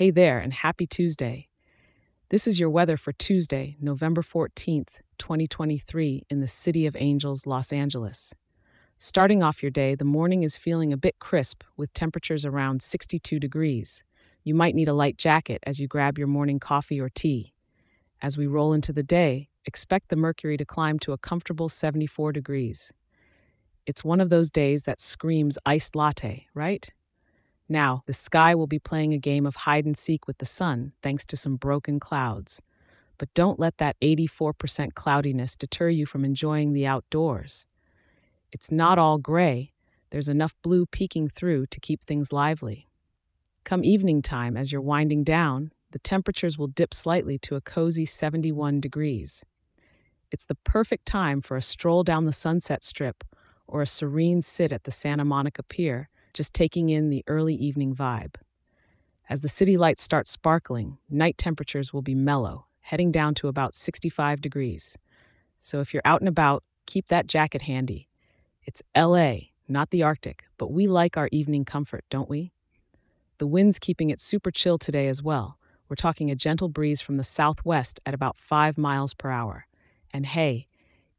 Hey there, and happy Tuesday. This is your weather for Tuesday, November 14th, 2023, in the City of Angels, Los Angeles. Starting off your day, the morning is feeling a bit crisp with temperatures around 62 degrees. You might need a light jacket as you grab your morning coffee or tea. As we roll into the day, expect the mercury to climb to a comfortable 74 degrees. It's one of those days that screams iced latte, right? Now, the sky will be playing a game of hide and seek with the sun thanks to some broken clouds. But don't let that 84% cloudiness deter you from enjoying the outdoors. It's not all gray, there's enough blue peeking through to keep things lively. Come evening time, as you're winding down, the temperatures will dip slightly to a cozy 71 degrees. It's the perfect time for a stroll down the Sunset Strip or a serene sit at the Santa Monica Pier just taking in the early evening vibe. As the city lights start sparkling, night temperatures will be mellow, heading down to about 65 degrees. So if you're out and about, keep that jacket handy. It's LA, not the Arctic, but we like our evening comfort, don't we? The wind's keeping it super chill today as well. We're talking a gentle breeze from the southwest at about 5 miles per hour. And hey,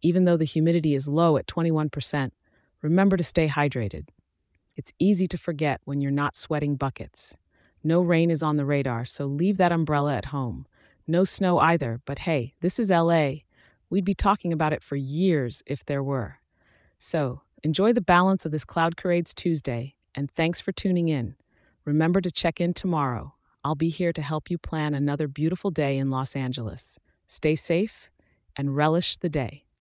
even though the humidity is low at 21%, remember to stay hydrated. It's easy to forget when you're not sweating buckets. No rain is on the radar, so leave that umbrella at home. No snow either, but hey, this is LA. We'd be talking about it for years if there were. So, enjoy the balance of this Cloud Parades Tuesday, and thanks for tuning in. Remember to check in tomorrow. I'll be here to help you plan another beautiful day in Los Angeles. Stay safe and relish the day.